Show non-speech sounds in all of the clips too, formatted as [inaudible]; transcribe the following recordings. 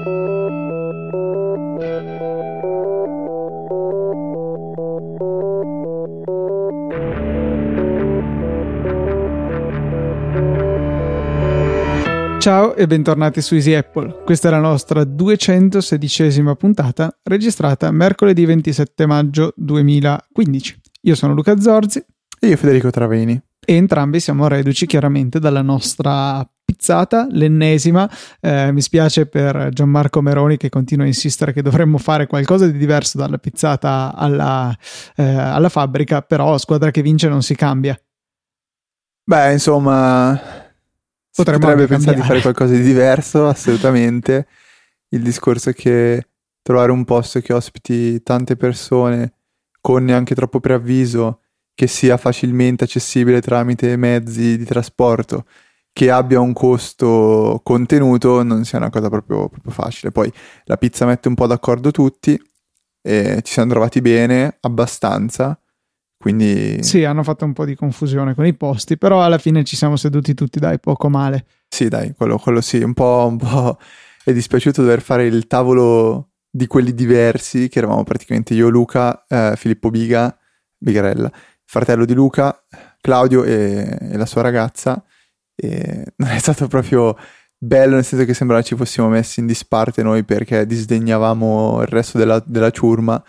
Ciao e bentornati su Easy Apple. Questa è la nostra 216esima puntata, registrata mercoledì 27 maggio 2015. Io sono Luca Zorzi. E io Federico Traveni. E entrambi siamo reduci chiaramente dalla nostra pizzata, l'ennesima. Eh, mi spiace per Gianmarco Meroni che continua a insistere che dovremmo fare qualcosa di diverso dalla pizzata alla, eh, alla fabbrica, però squadra che vince non si cambia. Beh, insomma, Potremmo potrebbe pensare di fare qualcosa di diverso, [laughs] assolutamente. Il discorso è che trovare un posto che ospiti tante persone con neanche troppo preavviso, che sia facilmente accessibile tramite mezzi di trasporto, che abbia un costo contenuto, non sia una cosa proprio, proprio facile. Poi la pizza mette un po' d'accordo tutti, e ci siamo trovati bene, abbastanza quindi... Sì, hanno fatto un po' di confusione con i posti, però alla fine ci siamo seduti tutti, dai, poco male. Sì, dai, quello, quello sì, un po', un po' [laughs] è dispiaciuto dover fare il tavolo di quelli diversi, che eravamo praticamente io, Luca, eh, Filippo Biga, Bigarella, fratello di Luca, Claudio e, e la sua ragazza. E [laughs] non è stato proprio bello, nel senso che sembrava ci fossimo messi in disparte noi perché disdegnavamo il resto della, della ciurma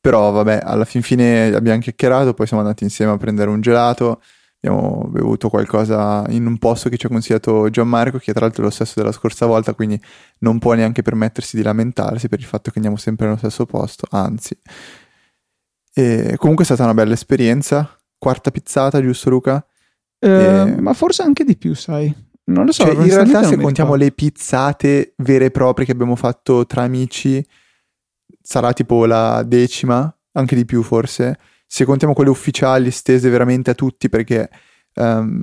però vabbè, alla fin fine abbiamo chiacchierato, poi siamo andati insieme a prendere un gelato, abbiamo bevuto qualcosa in un posto che ci ha consigliato Gianmarco, che tra l'altro è lo stesso della scorsa volta, quindi non può neanche permettersi di lamentarsi per il fatto che andiamo sempre nello stesso posto, anzi. E comunque è stata una bella esperienza, quarta pizzata, giusto Luca? Eh, e... Ma forse anche di più, sai. Non lo so. Cioè, in realtà se contiamo le pizzate vere e proprie che abbiamo fatto tra amici sarà tipo la decima, anche di più forse, se contiamo quelle ufficiali stese veramente a tutti, perché um,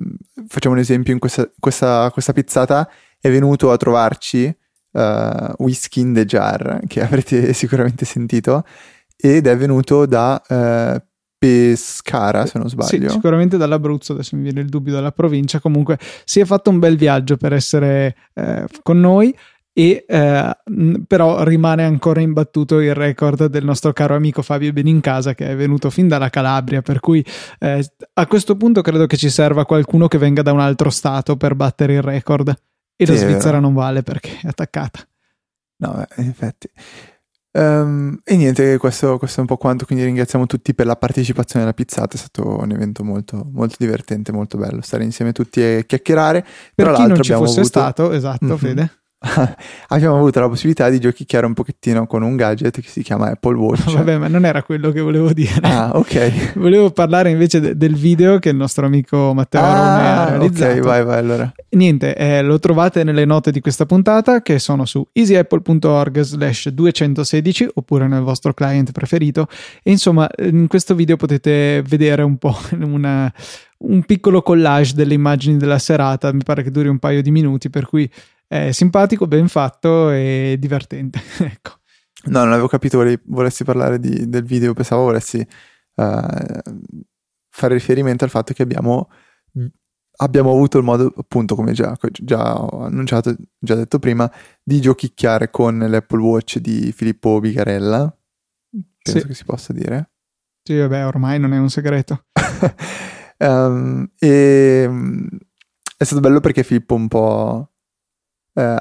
facciamo un esempio, in questa, questa, questa, pizzata è venuto a trovarci uh, Whisky in the Jar, che [laughs] avrete sicuramente sentito, ed è venuto da uh, Pescara, se non sbaglio. Sì, sicuramente dall'Abruzzo, adesso mi viene il dubbio dalla provincia, comunque si è fatto un bel viaggio per essere eh, con noi e eh, però rimane ancora imbattuto il record del nostro caro amico Fabio Benincasa che è venuto fin dalla Calabria per cui eh, a questo punto credo che ci serva qualcuno che venga da un altro stato per battere il record. E sì, la Svizzera non vale perché è attaccata. No beh, in effetti um, e niente questo, questo, è un po' quanto quindi ringraziamo tutti per la partecipazione alla pizzata è stato un evento molto, molto divertente molto bello stare insieme tutti e chiacchierare per Tra chi non ci fosse avuto... stato esatto mm-hmm. Fede [laughs] abbiamo avuto la possibilità di giochicchiare un pochettino con un gadget che si chiama Apple Watch. [laughs] Vabbè, ma non era quello che volevo dire. Ah, ok. [laughs] volevo parlare invece de- del video che il nostro amico Matteo ah, ha realizzato. Ok, vai, vai allora. Niente, eh, lo trovate nelle note di questa puntata che sono su easyapple.org slash 216 oppure nel vostro client preferito. E insomma, in questo video potete vedere un po' una, un piccolo collage delle immagini della serata. Mi pare che duri un paio di minuti, per cui è simpatico, ben fatto e divertente. [laughs] ecco. No, non avevo capito, volevi, volessi parlare di, del video, pensavo volessi uh, fare riferimento al fatto che abbiamo, abbiamo avuto il modo, appunto, come già, già ho annunciato, già detto prima, di giochicchiare con l'Apple Watch di Filippo Bigarella. Penso sì. che si possa dire. Sì, vabbè, ormai non è un segreto. um, [laughs] e è stato bello perché Filippo un po' eh,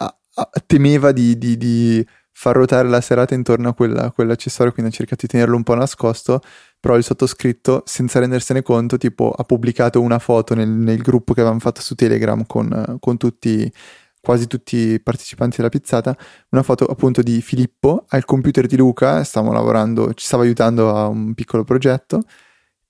temeva di, di, di, far ruotare la serata intorno a, quella, a, quell'accessorio, quindi ha cercato di tenerlo un po' nascosto, però il sottoscritto, senza rendersene conto, tipo, ha pubblicato una foto nel, nel gruppo che avevamo fatto su Telegram con, con tutti quasi tutti i partecipanti della pizzata, una foto appunto di Filippo al computer di Luca, stavamo lavorando, ci stava aiutando a un piccolo progetto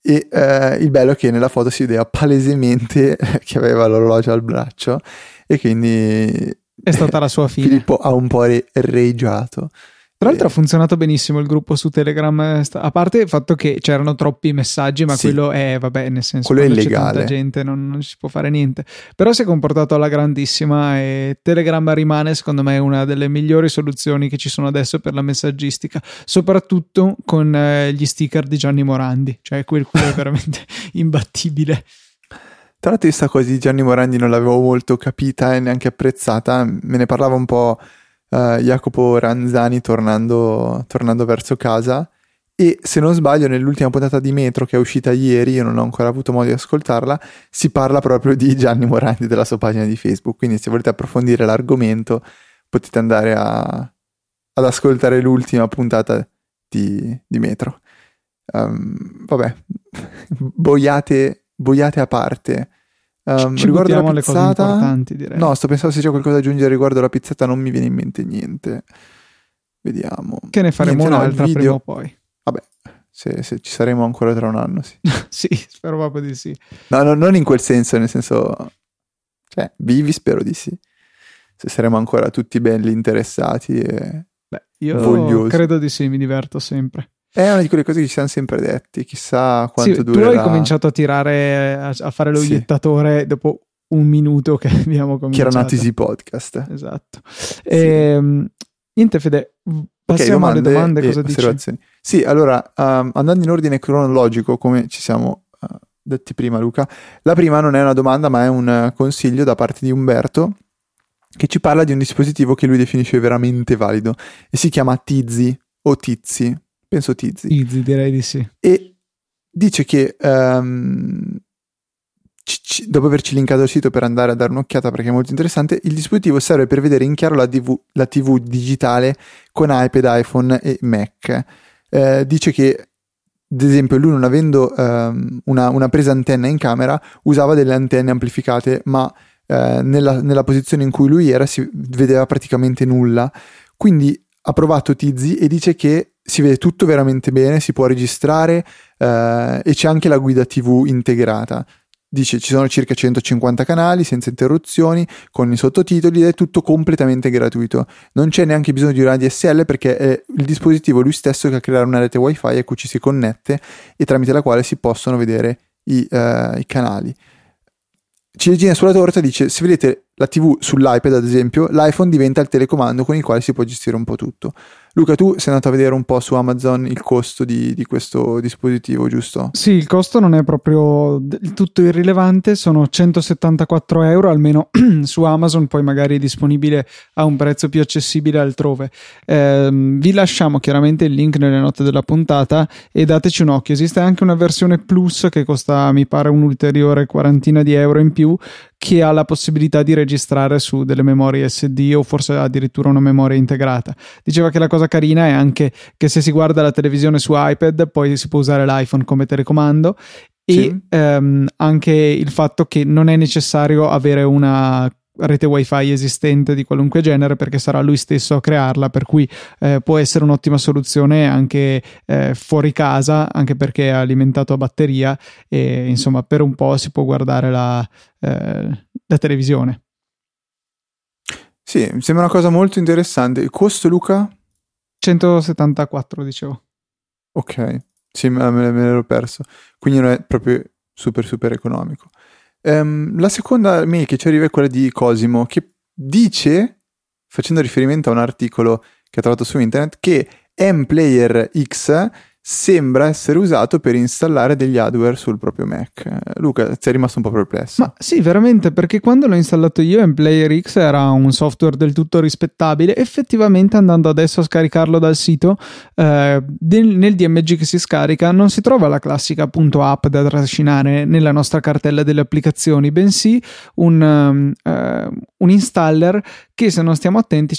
e eh, il bello è che nella foto si vedeva palesemente [laughs] che aveva l'orologio al braccio e quindi è stata la sua [laughs] fine. Filippo ha un po' regiato. Tra l'altro ha funzionato benissimo il gruppo su Telegram, eh, a parte il fatto che c'erano troppi messaggi, ma sì. quello è, vabbè, nel senso quello è illegale. C'è tanta gente, non, non, si può fare niente. Però si è comportato alla grandissima e Telegram rimane, secondo me, una delle migliori soluzioni che ci sono adesso per la messaggistica, soprattutto con eh, gli sticker di Gianni Morandi, cioè quel, quello è [laughs] veramente imbattibile. Tra l'altro questa cosa di Gianni Morandi non l'avevo molto capita e neanche apprezzata, me ne parlava un po' uh, Jacopo Ranzani tornando, tornando verso casa. E se non sbaglio nell'ultima puntata di Metro che è uscita ieri, io non ho ancora avuto modo di ascoltarla, si parla proprio di Gianni Morandi della sua pagina di Facebook, quindi se volete approfondire l'argomento potete andare a, ad ascoltare l'ultima puntata di, di Metro. Um, vabbè, [laughs] boiate, boiate a parte. Um, Ci riguardo la pizzata. No, sto pensando se c'è qualcosa da aggiungere riguardo la pizzata, non mi viene in mente niente. Vediamo. Che ne faremo niente, un'altra no, prima o poi. Vabbè, se, se, ci saremo ancora tra un anno, sì. [laughs] sì, spero proprio di sì. No, no, non in quel senso, nel senso... Cioè, vivi spero di sì. Se saremo ancora tutti belli interessati e Beh, io vogliosi. credo di sì, mi diverto sempre. È una di quelle cose che ci siamo sempre detti, chissà quanto sì, durerà. Tu hai cominciato a tirare, a, a fare lo sì. dopo un minuto che [laughs] abbiamo cominciato. Che era nati Easy Podcast. Esatto. Sì. E, ehm, niente Fede, passiamo okay, alle domande, cosa dici? Sì, allora, um, andando in ordine cronologico, come ci siamo uh, detti prima Luca, la prima non è una domanda ma è un consiglio da parte di Umberto che ci parla di un dispositivo che lui definisce veramente valido e si chiama Tizi o Tizi, penso Tizi. Tizi, direi di sì. E dice che um, c- c- dopo averci linkato il sito per andare a dare un'occhiata perché è molto interessante, il dispositivo serve per vedere in chiaro la TV, la TV digitale con iPad, iPhone e Mac. Eh, dice che ad esempio lui non avendo um, una, una, presa antenna in camera usava delle antenne amplificate ma eh, nella, nella, posizione in cui lui era si vedeva praticamente nulla quindi ha provato Tizi e dice che si vede tutto veramente bene, si può registrare eh, e c'è anche la guida TV integrata. Dice ci sono circa 150 canali senza interruzioni, con i sottotitoli ed è tutto completamente gratuito. Non c'è neanche bisogno di una DSL perché è il dispositivo lui stesso che ha creato una rete wifi a cui ci si connette e tramite la quale si possono vedere i, uh, i canali. Ciliegina sulla torta dice se vedete la TV sull'iPad ad esempio, l'iPhone diventa il telecomando con il quale si può gestire un po' tutto. Luca, tu sei andato a vedere un po' su Amazon il costo di, di, questo dispositivo, giusto? Sì, il costo non è proprio del tutto irrilevante, sono 174 euro, almeno [clears throat] su Amazon, poi magari è disponibile a un prezzo più accessibile altrove. Eh, vi lasciamo chiaramente il link nelle note della puntata e dateci un occhio. Esiste anche una versione Plus che costa, mi pare, un'ulteriore quarantina di euro in più, che ha la possibilità di registrare su delle memorie SD o forse addirittura una memoria integrata. Diceva che la cosa carina è anche che se si guarda la televisione su iPad poi si può usare l'iPhone come telecomando e sì. ehm, anche il fatto che non è necessario avere una rete wifi esistente di qualunque genere perché sarà lui stesso a crearla per cui eh, può essere un'ottima soluzione anche eh, fuori casa anche perché è alimentato a batteria e insomma per un po' si può guardare la, eh, la televisione. Sì mi sembra una cosa molto interessante. Il costo Luca? 174 dicevo. Ok. Sì me, me l'ero perso. Quindi non è proprio super super economico Um, la seconda mail che ci arriva è quella di Cosimo che dice, facendo riferimento a un articolo che ha trovato su internet, che M-Player X sembra essere usato per installare degli hardware sul proprio Mac. Luca, sei rimasto un po' perplesso. Ma sì, veramente, perché quando l'ho installato io in Player X era un software del tutto rispettabile. Effettivamente, andando adesso a scaricarlo dal sito, eh, nel DMG che si scarica non si trova la classica appunto app da trascinare nella nostra cartella delle applicazioni, bensì un, um, uh, un installer che se non stiamo attenti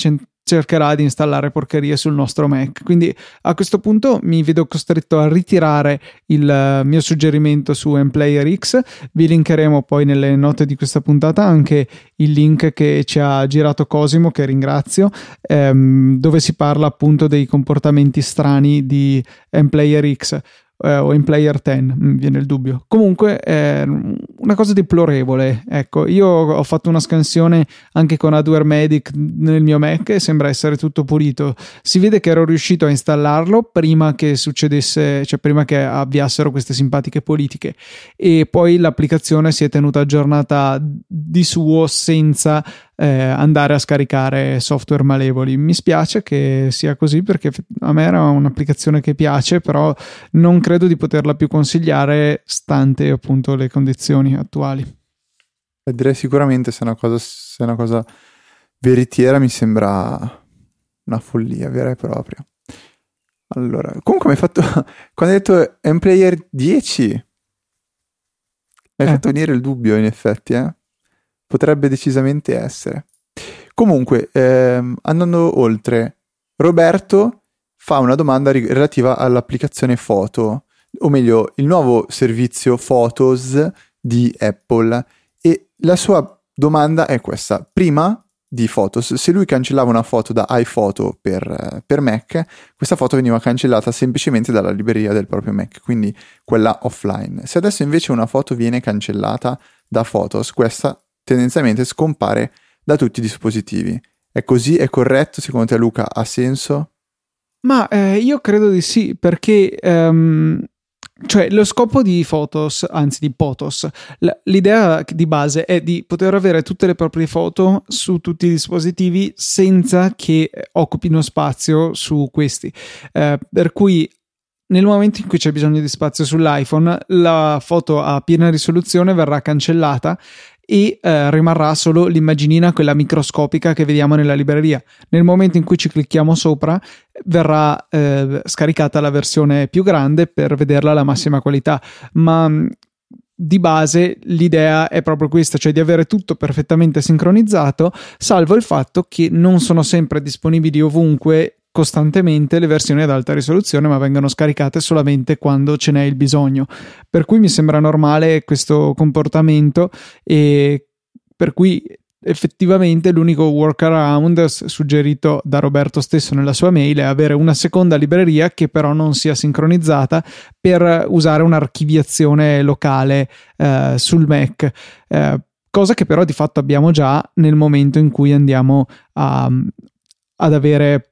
cercherà di installare porcherie sul nostro Mac. Quindi a questo punto mi vedo costretto a ritirare il eh, mio suggerimento su Mplayer X. Vi linkeremo poi nelle note di questa puntata anche il link che ci ha girato Cosimo, che ringrazio, ehm, dove si parla appunto dei comportamenti strani di Mplayer X eh, o in Player 10, mi viene il dubbio. Comunque è una cosa deplorevole. Ecco, io ho fatto una scansione anche con Adware Medic nel mio Mac e sembra essere tutto pulito. Si vede che ero riuscito a installarlo prima che succedesse, cioè prima che avviassero queste simpatiche politiche e poi l'applicazione si è tenuta aggiornata di suo senza eh, andare a scaricare software malevoli. Mi spiace che sia così perché a me era un'applicazione che piace, però non credo di poterla più consigliare stante appunto le condizioni attuali. Eh, direi sicuramente se è una cosa, se è una cosa veritiera mi sembra una follia vera e propria. Allora, comunque mi hai fatto, [laughs] quando hai detto M-Player 10, mi hai eh. fatto venire il dubbio in effetti, eh? Potrebbe decisamente essere. Comunque, ehm, andando oltre, Roberto fa una domanda relativa all'applicazione foto, o meglio, il nuovo servizio Photos di Apple. E la sua domanda è questa. Prima di Photos, se lui cancellava una foto da iPhoto per, per, Mac, questa foto veniva cancellata semplicemente dalla libreria del proprio Mac, quindi quella offline. Se adesso invece una foto viene cancellata da Photos, questa tendenzialmente scompare da tutti i dispositivi. È così? È corretto? Secondo te Luca ha senso? Ma eh, io credo di sì, perché um, cioè, lo scopo di Photos, anzi di Potos, l'idea di base è di poter avere tutte le proprie foto su tutti i dispositivi senza che occupino spazio su questi. Eh, per cui nel momento in cui c'è bisogno di spazio sull'iPhone, la foto a piena risoluzione verrà cancellata e eh, rimarrà solo l'immaginina, quella microscopica che vediamo nella libreria. Nel momento in cui ci clicchiamo sopra, verrà eh, scaricata la versione più grande per vederla alla massima qualità. Ma mm, di base l'idea è proprio questa, cioè di avere tutto perfettamente sincronizzato, salvo il fatto che non sono sempre disponibili ovunque costantemente le versioni ad alta risoluzione, ma vengono scaricate solamente quando ce n'è il bisogno. Per cui mi sembra normale questo comportamento e per cui effettivamente l'unico workaround suggerito da Roberto stesso nella sua mail è avere una seconda libreria che però non sia sincronizzata per usare un'archiviazione locale eh, sul Mac. Eh, cosa che però di fatto abbiamo già nel momento in cui andiamo a, ad avere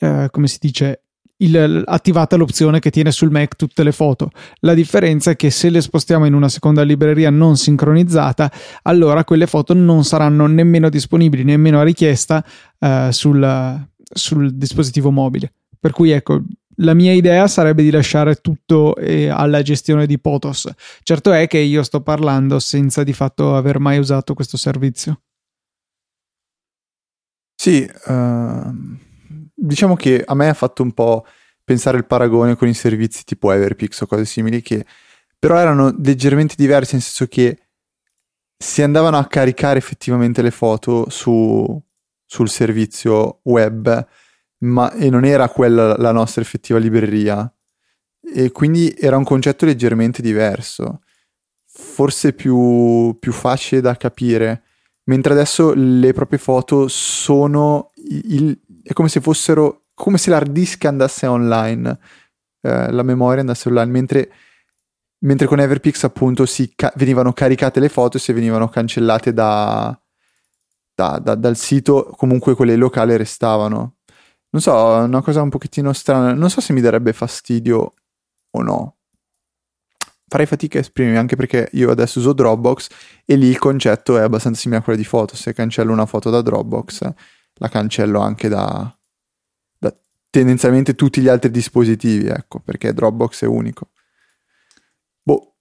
eh, come si dice, il, attivata l'opzione che tiene sul Mac tutte le foto. La differenza è che se le spostiamo in una seconda libreria non sincronizzata, allora quelle foto non saranno nemmeno disponibili, nemmeno a richiesta eh, sul, sul, dispositivo mobile. Per cui ecco, la mia idea sarebbe di lasciare tutto eh, alla gestione di Potos. Certo è che io sto parlando senza di fatto aver mai usato questo servizio. Sì, uh diciamo che a me ha fatto un po' pensare il paragone con i servizi tipo Everpix o cose simili che però erano leggermente diversi nel senso che si andavano a caricare effettivamente le foto su, sul servizio web ma e non era quella la nostra effettiva libreria. E quindi era un concetto leggermente diverso forse più, più facile da capire mentre adesso le proprie foto sono il, è come se fossero, come se l'hard disk andasse online, eh, la memoria andasse online, mentre, mentre con Everpix appunto ca- venivano caricate le foto e se venivano cancellate da, da, da, dal sito, comunque quelle locali restavano. Non so, è una cosa un pochettino strana, non so se mi darebbe fastidio o no. Farei fatica a esprimermi anche perché io adesso uso Dropbox e lì il concetto è abbastanza simile a quello di foto. Se cancello una foto da Dropbox la cancello anche da, da tendenzialmente tutti gli altri dispositivi, ecco, perché Dropbox è unico. Boh.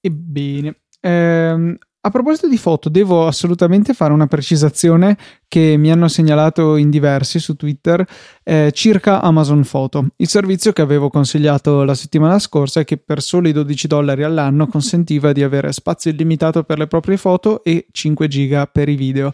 Ebbene, ehm, a proposito di foto, devo assolutamente fare una precisazione che mi hanno segnalato in diversi su Twitter eh, circa Amazon Photo, il servizio che avevo consigliato la settimana scorsa e che per soli 12 dollari all'anno consentiva di avere spazio illimitato per le proprie foto e 5 giga per i video.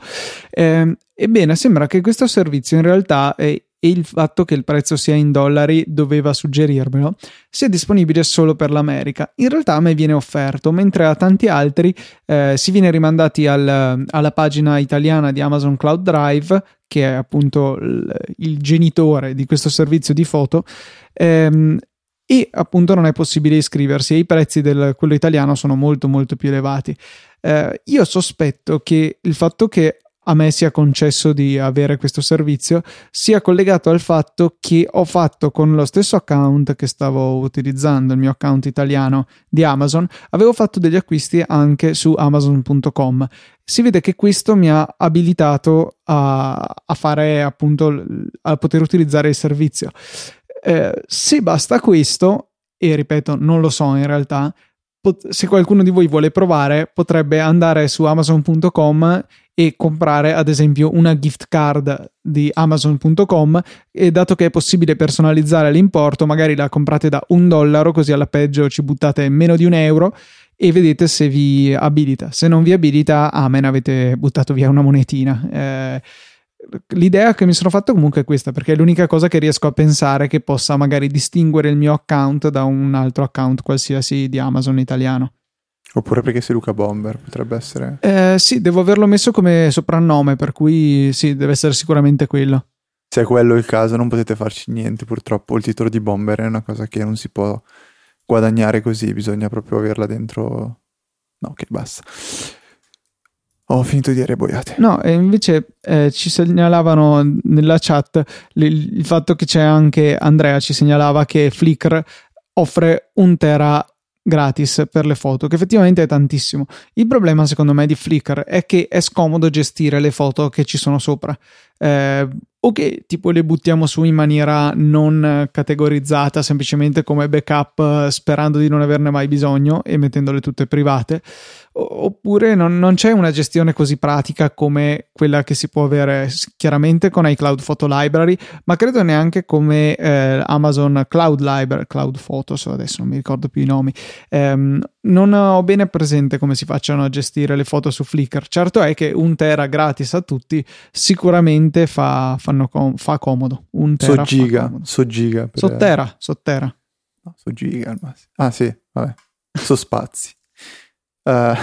Eh, ebbene, sembra che questo servizio in realtà è e il fatto che il prezzo sia in dollari doveva suggerirmelo, sia disponibile solo per l'America. In realtà a me viene offerto, mentre a tanti altri eh, si viene rimandati al, alla pagina italiana di Amazon Cloud Drive, che è appunto il, il genitore di questo servizio di foto. Ehm, e appunto non è possibile iscriversi e i prezzi del quello italiano sono molto molto più elevati. Eh, io sospetto che il fatto che a me sia concesso di avere questo servizio sia collegato al fatto che ho fatto con lo stesso account che stavo utilizzando, il mio account italiano di Amazon, avevo fatto degli acquisti anche su amazon.com. Si vede che questo mi ha abilitato a, a fare appunto a poter utilizzare il servizio. Eh, se basta questo, e ripeto, non lo so in realtà, se qualcuno di voi vuole provare, potrebbe andare su amazon.com e comprare ad esempio una gift card di amazon.com e dato che è possibile personalizzare l'importo magari la comprate da un dollaro così alla peggio ci buttate meno di un euro e vedete se vi abilita. Se non vi abilita amen avete buttato via una monetina. Eh, l'idea che mi sono fatto comunque è questa perché è l'unica cosa che riesco a pensare che possa magari distinguere il mio account da un altro account qualsiasi di Amazon italiano Oppure perché sei Luca Bomber, potrebbe essere. Eh, sì, devo averlo messo come soprannome, per cui sì, deve essere sicuramente quello. Se è quello il caso, non potete farci niente, purtroppo. Il titolo di Bomber è una cosa che non si può guadagnare così, bisogna proprio averla dentro. No, ok, basta. Ho finito di dire boiate. No, e invece eh, ci segnalavano nella chat il, il fatto che c'è anche Andrea ci segnalava che Flickr offre un tera gratis per le foto, che effettivamente è tantissimo. Il problema, secondo me, di Flickr è che è scomodo gestire le foto che ci sono sopra. Eh, o che tipo le buttiamo su in maniera non categorizzata, semplicemente come backup, sperando di non averne mai bisogno e mettendole tutte private, oppure non, non, c'è una gestione così pratica come quella che si può avere chiaramente con iCloud Photo Library, ma credo neanche come eh, Amazon Cloud Library, Cloud Photos, adesso non mi ricordo più i nomi. Um, non ho bene presente come si facciano a gestire le foto su Flickr. Certo è che un tera gratis a tutti sicuramente fa, com- fa comodo. Un tera so giga, comodo. so giga. Per... Sottera, sottera. No, so giga al massimo. Ah sì, vabbè. So spazi. [laughs] Uh,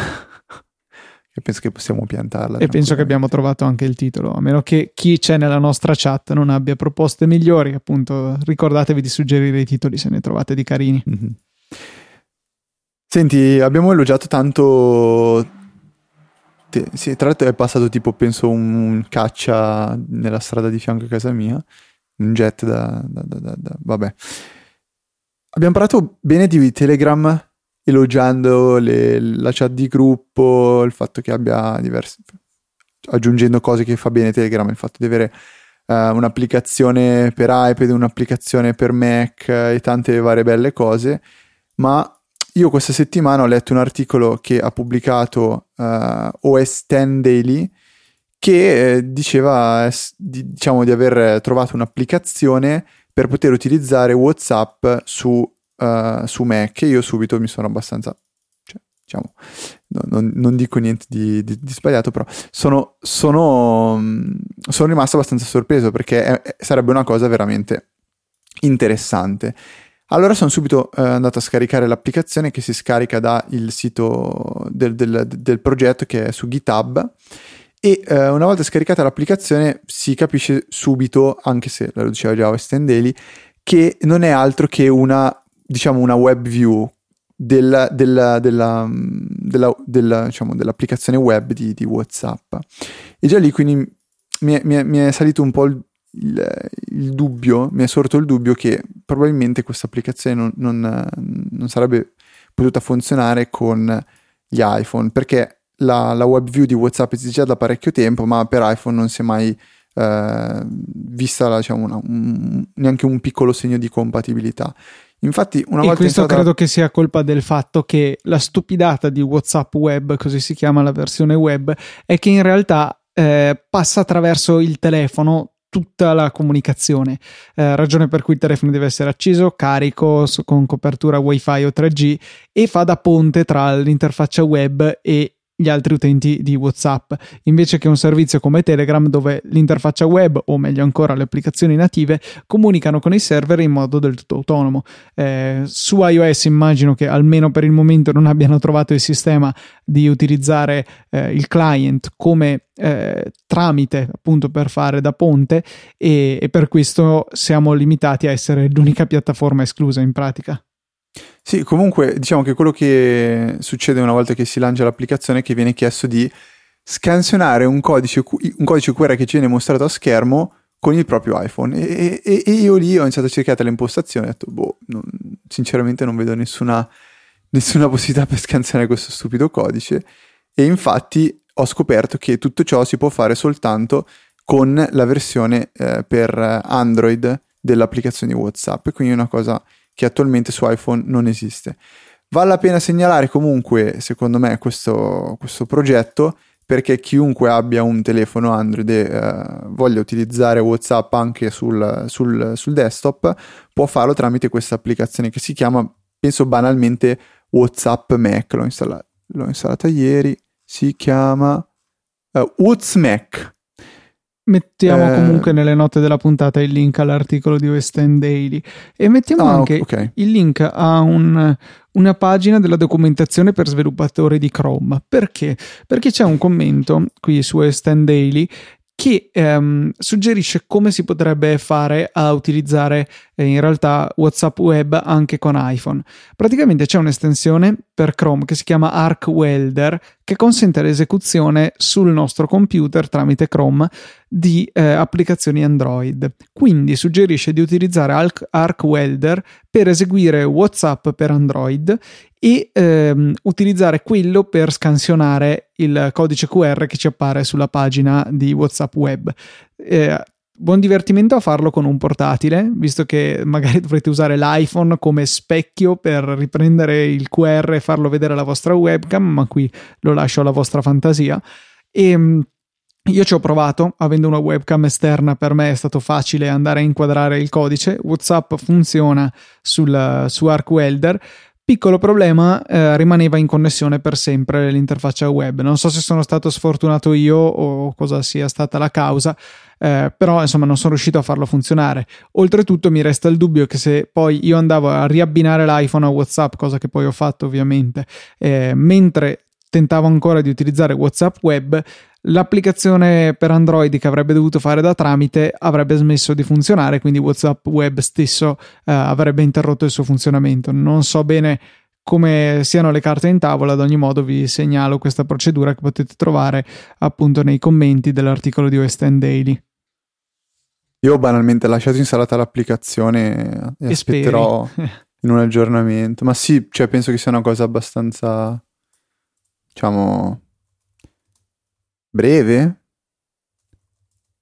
e penso che possiamo piantarla. E penso che abbiamo trovato anche il titolo, a meno che chi c'è nella nostra chat non abbia proposte migliori, appunto ricordatevi di suggerire i titoli se ne trovate di carini. Mm-hmm. Senti, abbiamo elogiato tanto... Sì, tra l'altro è passato tipo, penso, un caccia nella strada di fianco a casa mia, un jet da... da, da, da vabbè. Abbiamo parlato bene di Telegram elogiando le, la chat di gruppo, il fatto che abbia diversi... aggiungendo cose che fa bene Telegram, il fatto di avere uh, un'applicazione per iPad, un'applicazione per Mac e tante varie belle cose, ma io questa settimana ho letto un articolo che ha pubblicato uh, OS 10 Daily che eh, diceva di, diciamo, di aver trovato un'applicazione per poter utilizzare WhatsApp su uh, su Mac io subito mi sono abbastanza cioè, diciamo no, non, non, dico niente di, di, di sbagliato però sono, sono, sono, rimasto abbastanza sorpreso perché è, sarebbe una cosa veramente interessante. Allora sono subito uh, andato a scaricare l'applicazione che si scarica dal sito del, del, del, progetto che è su GitHub e uh, una volta scaricata l'applicazione si capisce subito, anche se lo diceva già West Daily, che non è altro che una diciamo una web view della, della, della, della diciamo, dell'applicazione web di, di, WhatsApp. E già lì quindi mi è, mi è, mi è salito un po' il, il, il, dubbio, mi è sorto il dubbio che probabilmente questa applicazione non, non, non sarebbe potuta funzionare con gli iPhone perché la, la, web view di WhatsApp esiste già da parecchio tempo, ma per iPhone non si è mai eh, vista diciamo, una, un, neanche un piccolo segno di compatibilità. Infatti, una e volta questo entrata... credo che sia colpa del fatto che la stupidata di WhatsApp web, così si chiama la versione web, è che in realtà eh, passa attraverso il telefono tutta la comunicazione, eh, ragione per cui il telefono deve essere acceso, carico con copertura wifi o 3G e fa da ponte tra l'interfaccia web e gli altri utenti di WhatsApp, invece che un servizio come Telegram dove l'interfaccia web o meglio ancora le applicazioni native comunicano con i server in modo del tutto autonomo. Eh, su iOS immagino che almeno per il momento non abbiano trovato il sistema di utilizzare eh, il client come eh, tramite appunto per fare da ponte e, e per questo siamo limitati a essere l'unica piattaforma esclusa in pratica. Sì, comunque diciamo che quello che succede una volta che si lancia l'applicazione è che viene chiesto di scansionare un codice, un codice QR che ci viene mostrato a schermo con il proprio iPhone. E, e, e io lì ho iniziato a cercare le impostazioni e ho detto, boh, non, sinceramente non vedo nessuna, nessuna possibilità per scansionare questo stupido codice. E infatti ho scoperto che tutto ciò si può fare soltanto con la versione eh, per Android dell'applicazione WhatsApp, quindi è una cosa che attualmente su iPhone non esiste. Vale la pena segnalare comunque, secondo me, questo, questo progetto perché chiunque abbia un telefono Android e eh, voglia utilizzare WhatsApp anche sul, sul, sul desktop può farlo tramite questa applicazione che si chiama, penso banalmente, WhatsApp Mac. L'ho, installa- l'ho installata ieri, si chiama uh, WhatsMac. Mettiamo eh... comunque nelle note della puntata il link all'articolo di West End Daily e mettiamo ah, anche okay. il link a un, una pagina della documentazione per sviluppatori di Chrome. Perché? Perché c'è un commento qui su West End Daily che ehm, suggerisce come si potrebbe fare a utilizzare eh, in realtà WhatsApp Web anche con iPhone. Praticamente c'è un'estensione per Chrome che si chiama Arc Welder che consente l'esecuzione sul nostro computer tramite Chrome di eh, applicazioni Android. Quindi suggerisce di utilizzare Arc, Arc Welder per eseguire WhatsApp per Android e ehm, utilizzare quello per scansionare il codice QR che ci appare sulla pagina di WhatsApp Web. Eh, buon divertimento a farlo con un portatile, visto che magari dovrete usare l'iPhone come specchio per riprendere il QR e farlo vedere alla vostra webcam, ma qui lo lascio alla vostra fantasia. E ehm, io ci ho provato, avendo una webcam esterna per me è stato facile andare a inquadrare il codice. WhatsApp funziona sul, su ArcWelder. Piccolo problema, eh, rimaneva in connessione per sempre l'interfaccia web. Non so se sono stato sfortunato io o cosa sia stata la causa, eh, però insomma non sono riuscito a farlo funzionare. Oltretutto mi resta il dubbio che se poi io andavo a riabbinare l'iPhone a WhatsApp, cosa che poi ho fatto ovviamente, eh, mentre tentavo ancora di utilizzare WhatsApp web, l'applicazione per Android che avrebbe dovuto fare da tramite avrebbe smesso di funzionare, quindi WhatsApp web stesso eh, avrebbe interrotto il suo funzionamento. Non so bene come siano le carte in tavola, ad ogni modo vi segnalo questa procedura che potete trovare appunto nei commenti dell'articolo di West End Daily. Io ho banalmente lasciato installata l'applicazione e, e aspetterò in un aggiornamento. Ma sì, cioè penso che sia una cosa abbastanza, diciamo, breve.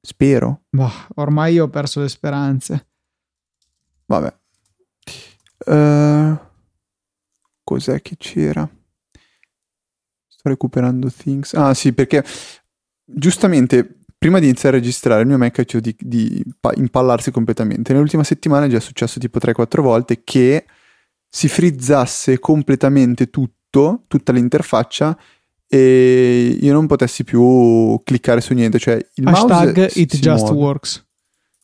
Spero. Boh, ormai ho perso le speranze. Vabbè. Uh, cos'è che c'era? Sto recuperando things. Ah, sì, perché giustamente prima di iniziare a registrare il mio Mac ha deciso di, di impallarsi completamente. Nell'ultima settimana è già successo tipo 3-4 volte che si frizzasse completamente tutto, tutta l'interfaccia e io non potessi più cliccare su niente. Cioè il Hashtag mouse it si just muove. works.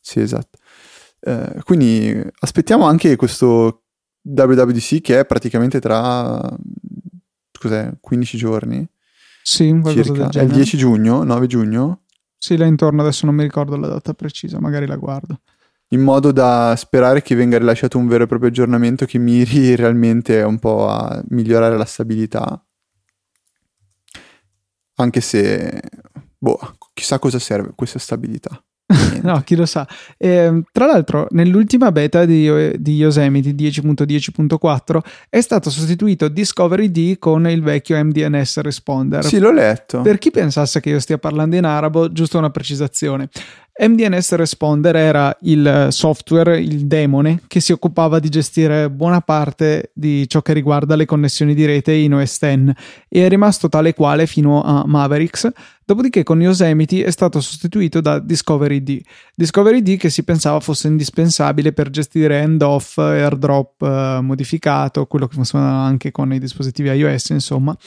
Sì, esatto. Uh, quindi aspettiamo anche questo WWDC che è praticamente tra cos'è, 15 giorni. Sì, qualcosa. È il 10 giugno, 9 giugno. Sì, là intorno, adesso non mi ricordo la data precisa, magari la guardo. In modo da sperare che venga rilasciato un vero e proprio aggiornamento che miri [laughs] realmente un po' a migliorare la stabilità. Anche se, boh, chissà cosa serve questa stabilità. [laughs] no, chi lo sa. Eh, tra l'altro, nell'ultima beta di, di Yosemite 10.10.4 è stato sostituito Discovery D con il vecchio MDNS Responder. Sì, l'ho letto. Per chi pensasse che io stia parlando in arabo, giusto una precisazione. MDNS Responder era il software, il demone, che si occupava di gestire buona parte di ciò che riguarda le connessioni di rete in OS X e è rimasto tale quale fino a Mavericks, dopodiché con Yosemite è stato sostituito da Discovery D. Discovery D che si pensava fosse indispensabile per gestire end-off, airdrop eh, modificato, quello che funziona anche con i dispositivi iOS, insomma.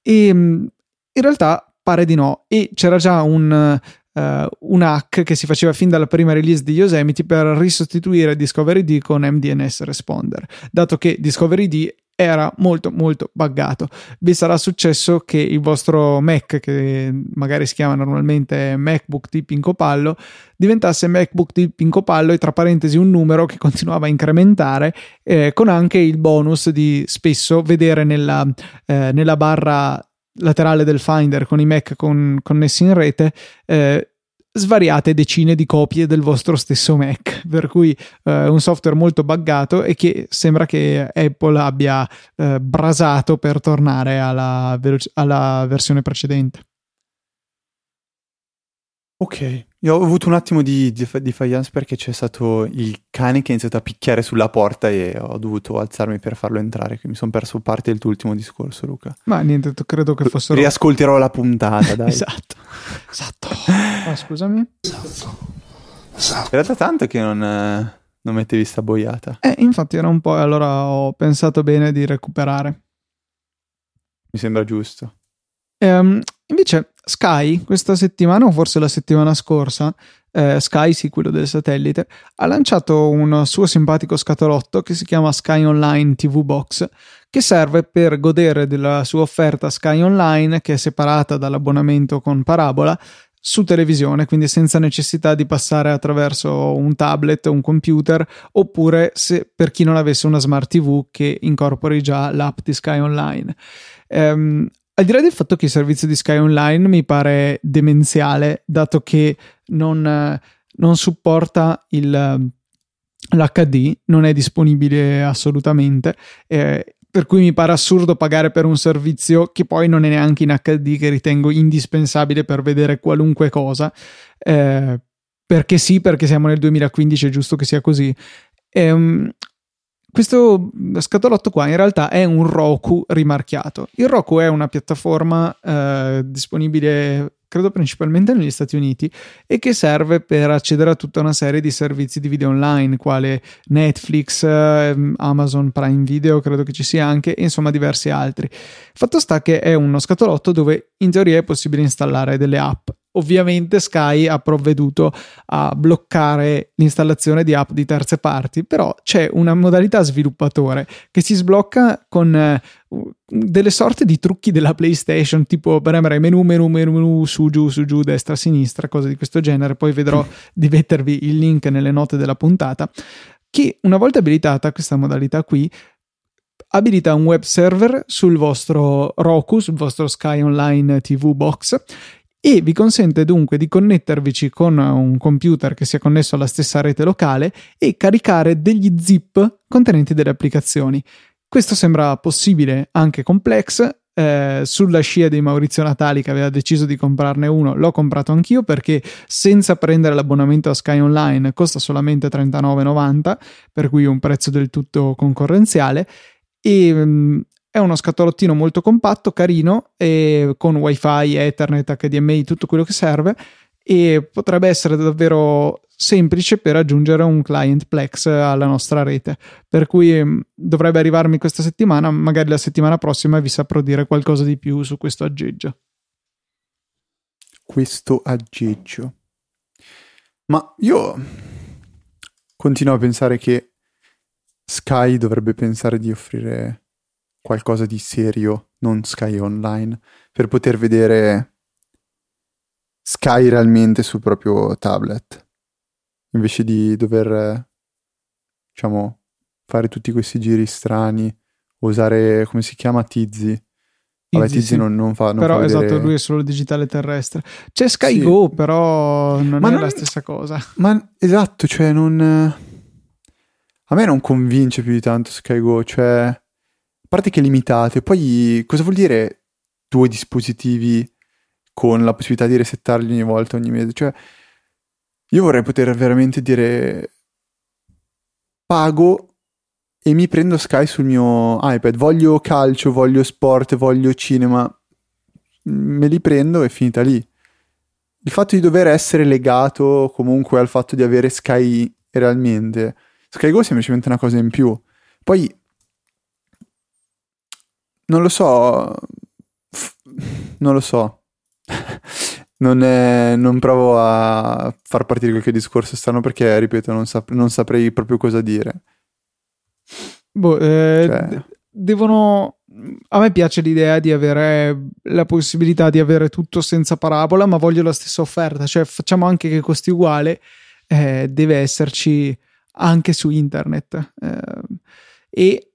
E mm, in realtà pare di no e c'era già un uh, un hack che si faceva fin dalla prima release di Yosemite per risostituire Discovery D con MDNS Responder, dato che Discovery D era molto molto buggato. Vi sarà successo che il vostro Mac, che magari si chiama normalmente MacBook di Pinco Pallo, diventasse MacBook di Pinco Pallo e tra parentesi un numero che continuava a incrementare, eh, con anche il bonus di spesso vedere nella, eh, nella barra laterale del Finder con i Mac con, connessi in rete eh, svariate decine di copie del vostro stesso Mac, per cui eh, un software molto buggato e che sembra che Apple abbia eh, brasato per tornare alla, veloci- alla versione precedente. Ok, Io ho avuto un attimo di defiance perché c'è stato il cane che ha iniziato a picchiare sulla porta e ho dovuto alzarmi per farlo entrare. Quindi mi sono perso parte del tuo ultimo discorso, Luca. Ma niente, credo che fossero. Riascolterò la puntata, dai. [laughs] esatto. Esatto. Ah, scusami. Esatto. esatto. In realtà tanto che non, non mettevi sta boiata. Eh, infatti era un po', e allora ho pensato bene di recuperare. Mi sembra giusto. Ehm, invece Sky questa settimana, o forse la settimana scorsa, eh, Sky, sì, quello del satellite, ha lanciato un suo simpatico scatolotto che si chiama Sky Online TV Box, che serve per godere della sua offerta Sky Online, che è separata dall'abbonamento con parabola, su televisione, quindi senza necessità di passare attraverso un tablet un computer, oppure se, per chi non avesse una smart TV che incorpori già l'app di Sky Online. Um, al di là del fatto che il servizio di Sky Online mi pare demenziale, dato che non, non supporta il, l'HD, non è disponibile assolutamente. Eh, per cui mi pare assurdo pagare per un servizio che poi non è neanche in HD, che ritengo indispensabile per vedere qualunque cosa. Eh, perché sì, perché siamo nel 2015, è giusto che sia così. Ehm, questo scatolotto qua in realtà è un Roku rimarchiato. Il Roku è una piattaforma eh, disponibile credo principalmente negli Stati Uniti e che serve per accedere a tutta una serie di servizi di video online quale Netflix, eh, Amazon Prime Video, credo che ci sia anche, e insomma diversi altri. Fatto sta che è uno scatolotto dove in teoria è possibile installare delle app Ovviamente Sky ha provveduto a bloccare l'installazione di app di terze parti, però c'è una modalità sviluppatore che si sblocca con eh, delle sorte di trucchi della PlayStation, tipo premere menu, menu, menu, menu, su, giù, su, giù, destra, sinistra, cose di questo genere. Poi vedrò di mettervi il link nelle note della puntata. Che una volta abilitata questa modalità qui, abilita un web server sul vostro Roku, sul vostro Sky Online TV Box e vi consente dunque di connettervici con un computer che sia connesso alla stessa rete locale e caricare degli zip contenenti delle applicazioni. Questo sembra possibile anche con Plex. Eh, sulla scia di Maurizio Natali che aveva deciso di comprarne uno, l'ho comprato anch'io perché senza prendere l'abbonamento a Sky Online costa solamente 39,90, per cui un prezzo del tutto concorrenziale. E mm, è uno scatolottino molto compatto, carino, con wifi, ethernet, HDMI, tutto quello che serve e potrebbe essere davvero semplice per aggiungere un client Plex alla nostra rete. Per cui mm, dovrebbe arrivarmi questa settimana, magari la settimana prossima vi saprò dire qualcosa di più su questo aggeggio. Questo aggeggio. Ma io continuo a pensare che Sky dovrebbe pensare di offrire qualcosa di serio, non Sky Online, per poter vedere Sky realmente sul proprio tablet, invece di dover, diciamo, fare tutti questi giri strani, usare, come si chiama, Tizzy. Vabbè, Tizzy sì. non, non, fa non Però fa esatto, vedere... lui è solo digitale terrestre. C'è Sky sì. Go, però non ma è non... la stessa cosa. Ma esatto, cioè non... A me non convince più di tanto Sky Go, cioè parte che limitate, poi cosa vuol dire due dispositivi con la possibilità di resettarli ogni volta, ogni mese? Cioè, io vorrei poter veramente dire pago e mi prendo Sky sul mio iPad. Voglio calcio, voglio sport, voglio cinema. Me li prendo e finita lì. Il fatto di dover essere legato comunque al fatto di avere Sky realmente. Sky Go è semplicemente una cosa in più. Poi non lo so, non lo so. non, è, non, provo a far partire qualche discorso strano perché, ripeto, non, sap- non saprei proprio cosa dire. Boh, eh, cioè... devono. A me piace l'idea di avere la possibilità di avere tutto senza parabola, ma voglio la stessa offerta. Cioè, facciamo anche che costi uguale, eh, deve esserci anche su internet. Eh, e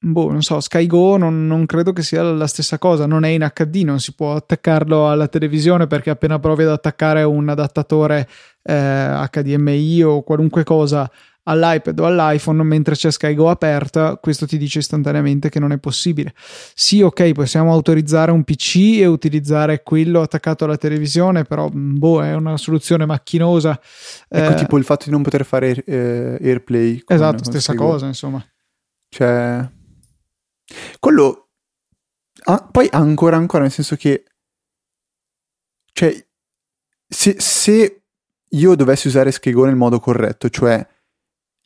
boh, non so, Sky Go non, non, credo che sia la stessa cosa, non è in HD, non si può attaccarlo alla televisione perché appena provi ad attaccare un adattatore eh, HDMI o qualunque cosa all'iPad o all'iPhone mentre c'è SkyGo aperta, questo ti dice istantaneamente che non è possibile. Sì, ok, possiamo autorizzare un PC e utilizzare quello attaccato alla televisione, però boh, è una soluzione macchinosa. Ecco, eh, tipo il fatto di non poter fare eh, AirPlay. Esatto, stessa SkyGo. cosa, insomma. Cioè, quello ah, poi ancora ancora nel senso che cioè se, se io dovessi usare SkyGo nel modo corretto, cioè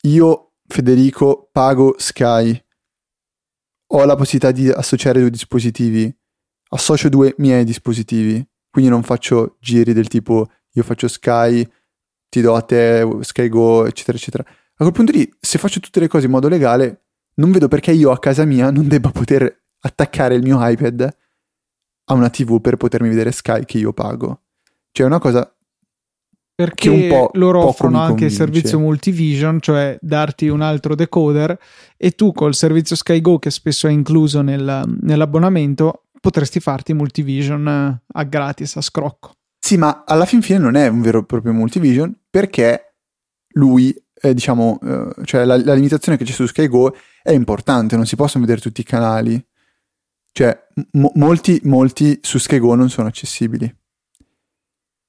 io, Federico, pago Sky, ho la possibilità di associare due dispositivi, associo due miei dispositivi, quindi non faccio giri del tipo io faccio Sky, ti do a te SkyGo, eccetera, eccetera. A quel punto lì, se faccio tutte le cose in modo legale, non vedo perché io a casa mia non debba poter attaccare il mio iPad a una TV per potermi vedere Sky che io pago. Cioè è una cosa perché un po', loro offrono anche il servizio multivision, cioè darti un altro decoder e tu col servizio SkyGo che spesso è incluso nel, nell'abbonamento potresti farti multivision eh, a gratis, a scrocco. Sì, ma alla fin fine non è un vero e proprio multivision perché lui, eh, diciamo, eh, cioè la, la, limitazione che c'è su SkyGo è importante, non si possono vedere tutti i canali. Cioè, mo- molti, molti su SkyGo non sono accessibili.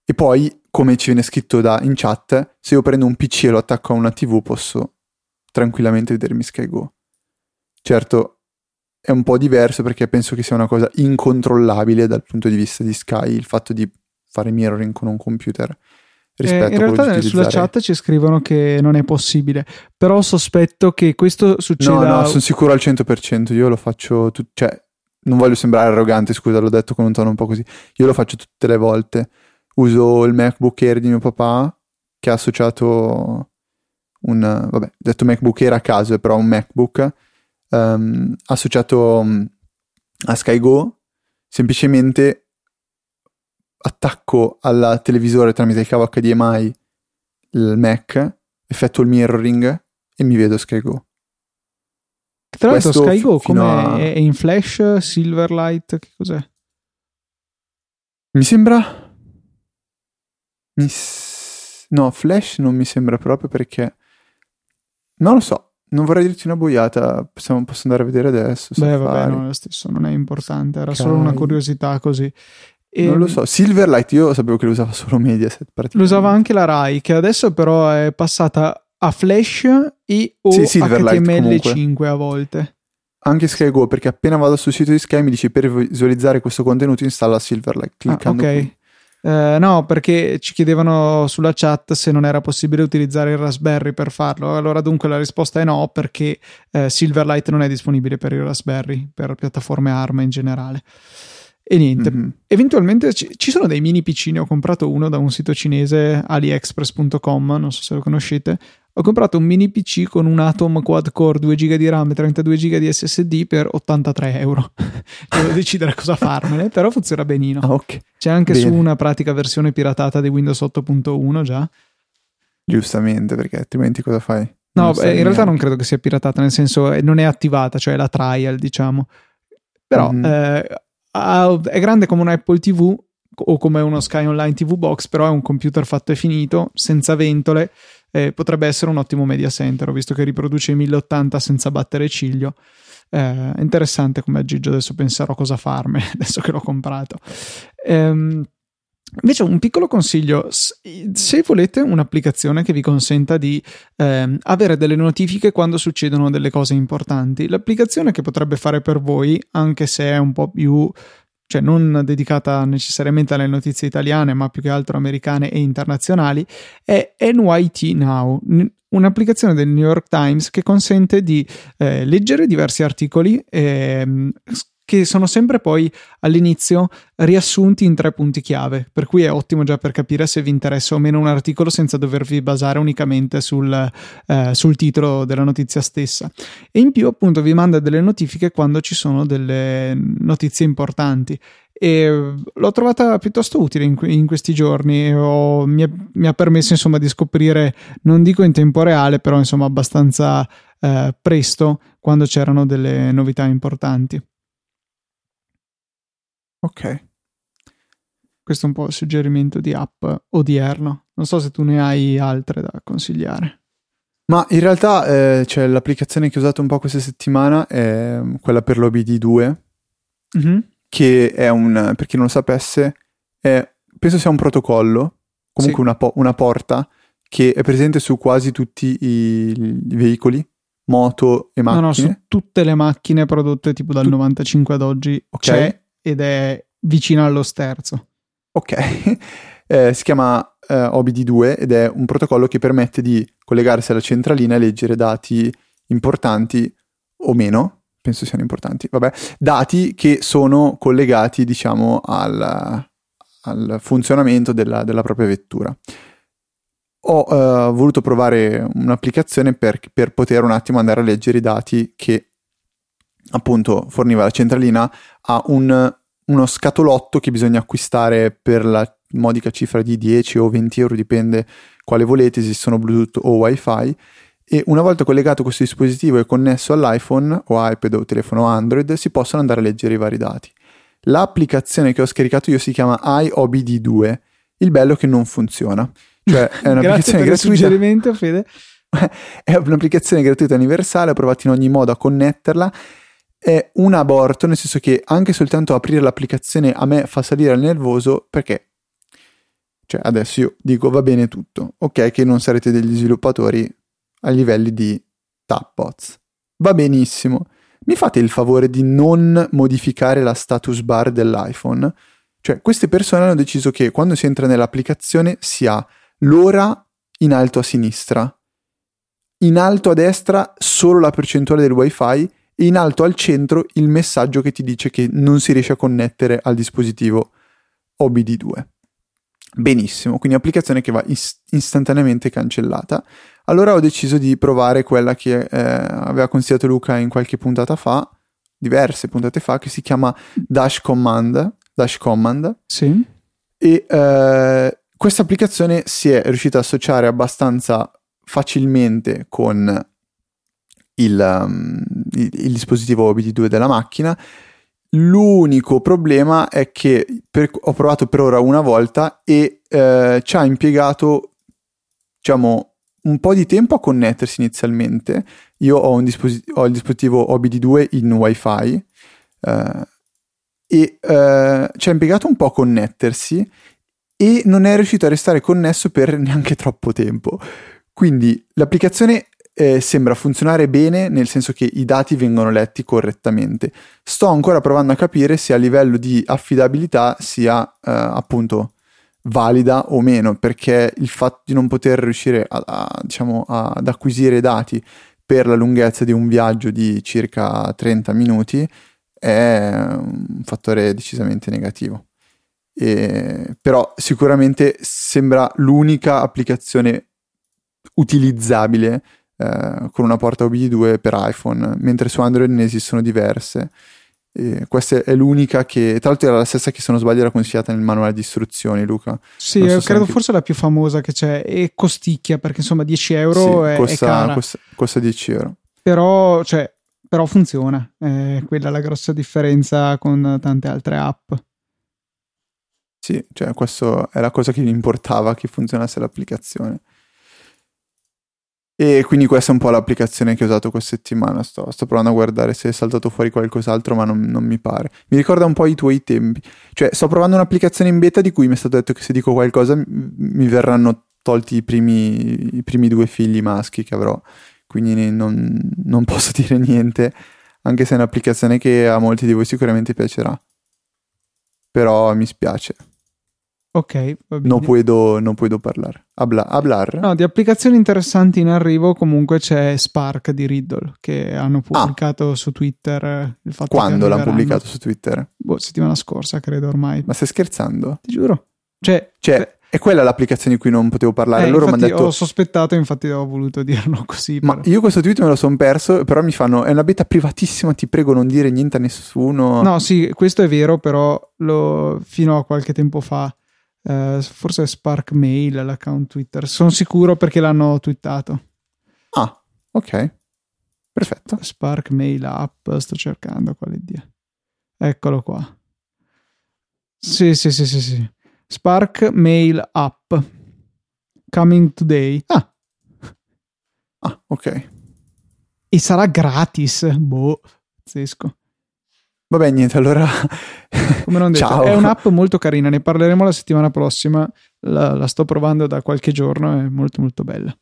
E poi, come ci viene scritto da, in chat, se io prendo un PC e lo attacco a una TV posso tranquillamente vedermi SkyGo. Certo, è un po' diverso perché penso che sia una cosa incontrollabile dal punto di vista di Sky il fatto di fare mirroring con un computer. Rispetto eh, in realtà sulla chat ci scrivono che non è possibile, però sospetto che questo succeda... No, no, sono sicuro al 100%, io lo faccio, tu- cioè, non voglio sembrare arrogante, scusa, l'ho detto con un tono un po' così, io lo faccio tutte le volte. Uso il MacBook Air di mio papà che ha associato un, vabbè, detto MacBook Air a caso, è però un MacBook um, associato um, a SkyGo, semplicemente attacco al televisore tramite il cavo HDMI il Mac, effettuo il mirroring e mi vedo SkyGo. Tra l'altro SkyGo f- a... è in flash, Silverlight, che cos'è? Mi sembra s- no, Flash non mi sembra proprio perché... Non lo so, non vorrei dirti una boiata, possiamo, posso andare a vedere adesso. Beh, vabbè, no, lo stesso, non è importante, era Sky. solo una curiosità così. E non lo so, Silverlight io sapevo che lo usava solo Mediaset. Lo usava anche la Rai, che adesso però è passata a Flash e o sì, HTML5 a volte. Anche Sky Go, perché appena vado sul sito di Sky mi dice per visualizzare questo contenuto installa Silverlight. Cliccando ah, ok. Qui. Eh, no, perché ci chiedevano sulla chat se non era possibile utilizzare il Raspberry per farlo. Allora, dunque, la risposta è no, perché eh, Silverlight non è disponibile per il Raspberry, per piattaforme ARM in generale. E niente, mm-hmm. eventualmente ci, ci, sono dei mini PC, ne ho comprato uno da un sito cinese aliexpress.com, non so se lo conoscete, ho comprato un mini PC con un Atom quad core 2 GB di RAM e 32 GB di SSD per 83 euro. [laughs] Devo decidere cosa farmene, però funziona benino. Ah, okay. C'è anche Bene. su una pratica versione piratata di Windows 8.1 già. Giustamente, perché altrimenti cosa fai? No, beh, in realtà non credo che sia piratata, nel senso eh, non è attivata, cioè la trial, diciamo. Però mm-hmm. eh, è grande come un Apple TV o come uno Sky Online TV Box, però è un computer fatto e finito, senza ventole, eh, potrebbe essere un ottimo media center, visto che riproduce i 1080 senza battere ciglio. Eh, interessante come aggeggio, adesso penserò cosa farmi, [laughs] adesso che l'ho comprato. Ehm, Invece un piccolo consiglio, se volete un'applicazione che vi consenta di eh, avere delle notifiche quando succedono delle cose importanti, l'applicazione che potrebbe fare per voi, anche se è un po' più cioè non dedicata necessariamente alle notizie italiane, ma più che altro americane e internazionali, è NYT Now, un'applicazione del New York Times che consente di eh, leggere diversi articoli, eh, che sono sempre poi all'inizio riassunti in tre punti chiave, per cui è ottimo già per capire se vi interessa o meno un articolo senza dovervi basare unicamente sul, eh, sul titolo della notizia stessa. E in più appunto vi manda delle notifiche quando ci sono delle notizie importanti e l'ho trovata piuttosto utile in, in questi giorni Ho, mi, è, mi, ha permesso insomma di scoprire non dico in tempo reale però insomma abbastanza eh, presto quando c'erano delle novità importanti Ok. Questo è un po' il suggerimento di app odierno. Non so se tu ne hai altre da consigliare. Ma in realtà eh, cioè, l'applicazione che ho usato un po' questa settimana è quella per l'OBD2, mm-hmm. che è un, per chi non lo sapesse, è, penso sia un protocollo, comunque sì. una, po- una, porta, che è presente su quasi tutti i, i, veicoli, moto e macchine. No, no, su tutte le macchine prodotte tipo dal tu- 95 ad oggi okay. c'è ed è vicino allo sterzo. Ok, [laughs] eh, si chiama eh, OBD2 ed è un protocollo che permette di collegarsi alla centralina e leggere dati importanti o meno, penso siano importanti, vabbè, dati che sono collegati, diciamo, al, al funzionamento della, della, propria vettura. Ho eh, voluto provare un'applicazione per, per poter un attimo andare a leggere i dati che appunto forniva la centralina a un, uno scatolotto che bisogna acquistare per la modica cifra di 10 o 20 euro, dipende quale volete, esistono Bluetooth o WiFi. E una volta collegato questo dispositivo e connesso all'iPhone o iPad o telefono Android, si possono andare a leggere i vari dati. L'applicazione che ho scaricato io si chiama iOBD2. Il bello è che non funziona. Cioè, [laughs] è un'applicazione gratuita. Fede. [laughs] è un'applicazione gratuita universale, ho provato in ogni modo a connetterla. È un aborto, nel senso che anche soltanto aprire l'applicazione a me fa salire il nervoso perché cioè, adesso io dico va bene tutto, ok che non sarete degli sviluppatori a livelli di tapbots. Va benissimo. Mi fate il favore di non modificare la status bar dell'iPhone? Cioè, queste persone hanno deciso che quando si entra nell'applicazione si ha l'ora in alto a sinistra, in alto a destra solo la percentuale del wifi e in alto al centro il messaggio che ti dice che non si riesce a connettere al dispositivo OBD2 benissimo, quindi applicazione che va is- istantaneamente cancellata. Allora ho deciso di provare quella che eh, aveva consigliato Luca in qualche puntata fa, diverse puntate fa, che si chiama Dash Command. Dash Command. Sì. E eh, questa applicazione si è riuscita a associare abbastanza facilmente con il, um, il, il dispositivo OBD2 della macchina L'unico problema è che per, ho provato per ora una volta e eh, ci ha impiegato, diciamo, un po' di tempo a connettersi inizialmente. Io ho, disposi- ho il dispositivo OBD2 in WiFi eh, e eh, ci ha impiegato un po' a connettersi e non è riuscito a restare connesso per [laughs] neanche troppo tempo. Quindi l'applicazione eh, sembra funzionare bene nel senso che i dati vengono letti correttamente. Sto ancora provando a capire se a livello di affidabilità sia eh, appunto valida o meno, perché il fatto di non poter riuscire a, a, diciamo, ad acquisire dati per la lunghezza di un viaggio di circa 30 minuti è un fattore decisamente negativo. E, però sicuramente sembra l'unica applicazione utilizzabile eh, con una porta OBD2 per iPhone, mentre su Android ne esistono diverse. E questa è l'unica che, tra l'altro, era la stessa che, se non sbaglio, era consigliata nel manuale di istruzioni, Luca. Sì, so credo anche... forse la più famosa che c'è e costicchia perché insomma 10 euro sì, è, costa, è costa, costa 10 euro. Però, cioè, però funziona, è quella la grossa differenza con tante altre app. Sì, cioè, questa è la cosa che mi importava che funzionasse l'applicazione. E quindi questa è un po' l'applicazione che ho usato questa settimana. Sto, sto provando a guardare se è saltato fuori qualcos'altro, ma non, non, mi pare. Mi ricorda un po' i tuoi tempi. Cioè, sto provando un'applicazione in beta di cui mi è stato detto che se dico qualcosa mi verranno tolti i primi, i primi due figli maschi che avrò. Quindi non, non [laughs] posso dire niente, anche se è un'applicazione che a molti di voi sicuramente piacerà. Però mi spiace. Ok. Non puedo, non puedo parlare. Habla, hablar. No, di applicazioni interessanti in arrivo comunque c'è Spark di Riddle che hanno ah. pubblicato ah. su Twitter. Eh, il fatto Quando l'hanno pubblicato su Twitter? Boh, settimana scorsa credo ormai. Ma stai scherzando? Ti giuro. Cioè, cioè eh, è quella l'applicazione di cui non potevo parlare. Eh, Loro mi detto... ho sospettato, infatti ho voluto dirlo [laughs] così. Ma io questo tweet me lo sono perso, però mi fanno, è una beta privatissima, ti prego non dire niente a nessuno. No, sì, questo è vero, però lo, fino a qualche tempo fa Uh, forse è Spark Mail l'account Twitter. Sono sicuro perché l'hanno twittato. Ah, ok. Perfetto. Spark Mail app, sto cercando quale dia. Eccolo qua. Sì, sì, sì, sì, sì. Spark Mail app. Coming today. Ah. Ah, ok. E sarà gratis. Boh, pazzesco. Vabbè, niente, allora... [laughs] Come non detto, Ciao. è un'app molto carina, ne parleremo la settimana prossima. La, la sto provando da qualche giorno, è molto molto bella.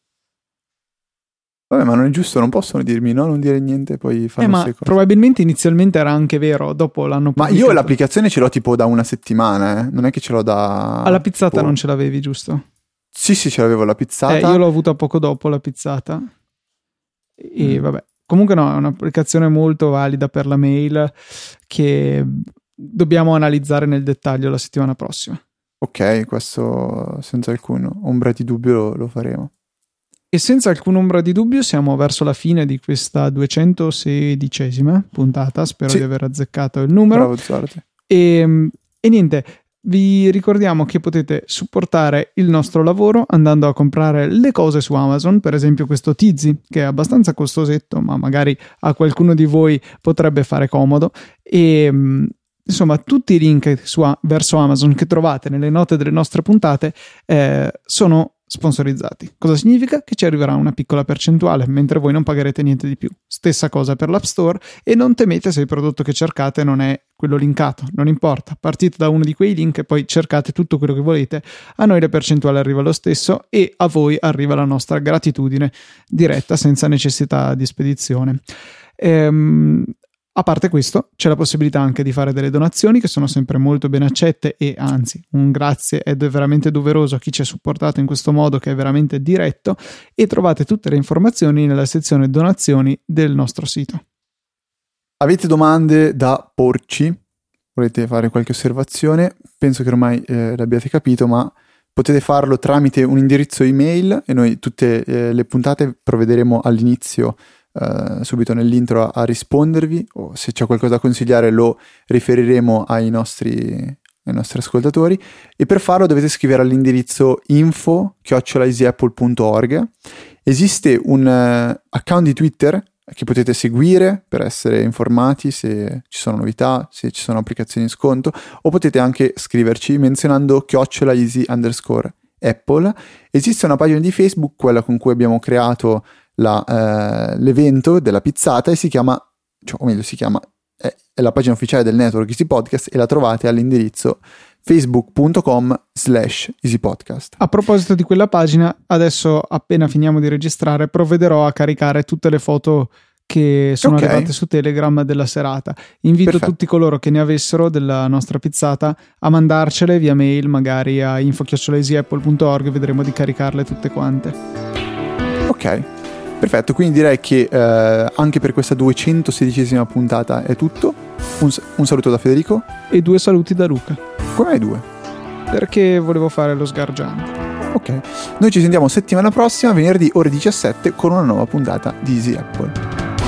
Vabbè, ma non è giusto, non possono dirmi no, non dire niente, poi fanno Eh, ma cose. probabilmente inizialmente era anche vero, dopo l'hanno Ma io pubblicato. l'applicazione ce l'ho tipo da una settimana, eh. non è che ce l'ho da... Alla pizzata tipo- non ce l'avevi, giusto? Sì, sì, ce l'avevo la pizzata. Eh, io l'ho avuta poco dopo la pizzata. E Mm. vabbè, comunque no, è un'applicazione molto valida per la mail che dobbiamo analizzare nel dettaglio la settimana prossima. Ok, questo senza alcun ombra di dubbio lo, lo faremo. E senza alcuna ombra di dubbio siamo verso la fine di questa 216esima puntata, spero Sì. di aver azzeccato il numero. Bravo Zorte. E, e niente, vi ricordiamo che potete supportare il nostro lavoro andando a comprare le cose su Amazon, per esempio questo Tizi, che è abbastanza costosetto, ma magari a qualcuno di voi potrebbe fare comodo. E mh, insomma, tutti i link su, verso Amazon che trovate nelle note delle nostre puntate eh, sono sponsorizzati. Cosa significa? Che ci arriverà una piccola percentuale, mentre voi non pagherete niente di più. Stessa cosa per l'App Store e non temete se il prodotto che cercate non è quello linkato, non importa, partite da uno di quei link e poi cercate tutto quello che volete, a noi la percentuale arriva lo stesso e a voi arriva la nostra gratitudine diretta senza necessità di spedizione. Ehm, a parte questo, c'è la possibilità anche di fare delle donazioni che sono sempre molto ben accette e anzi, un grazie è veramente doveroso a chi ci ha supportato in questo modo che è veramente diretto e trovate tutte le informazioni nella sezione donazioni del nostro sito. Avete domande da porci? Volete fare qualche osservazione? Penso che ormai eh, l'abbiate capito, ma potete farlo tramite un indirizzo email e noi tutte eh, le puntate provvederemo all'inizio, eh, subito nell'intro, a, a rispondervi o se c'è qualcosa da consigliare lo riferiremo ai nostri, ai nostri ascoltatori e per farlo dovete scrivere all'indirizzo info chiocciolaeasyapple.org esiste un eh, account di Twitter che potete seguire per essere informati se ci sono novità, se ci sono applicazioni in sconto, o potete anche scriverci menzionando chiocciola easy underscore Apple. Esiste una pagina di Facebook, quella con cui abbiamo creato la, eh, l'evento della pizzata e si chiama, cioè, o meglio si chiama, è, è la pagina ufficiale del network Easy Podcast e la trovate all'indirizzo facebook.com slash easypodcast. A proposito di quella pagina, adesso appena finiamo di registrare, provvederò a caricare tutte le foto che sono Ok. arrivate su Telegram della serata. Invito Perfetto. tutti coloro che ne avessero della nostra pizzata a mandarcele via mail, magari a info.apple.org, vedremo di caricarle tutte quante. Ok, perfetto, quindi direi che eh, anche per questa 216esima puntata è tutto. Un, un saluto da Federico. E due saluti da Luca, Come hai due? perché volevo fare lo sgargiante. Ok, noi ci sentiamo settimana prossima, venerdì ore 17, con una nuova puntata di Easy Apple.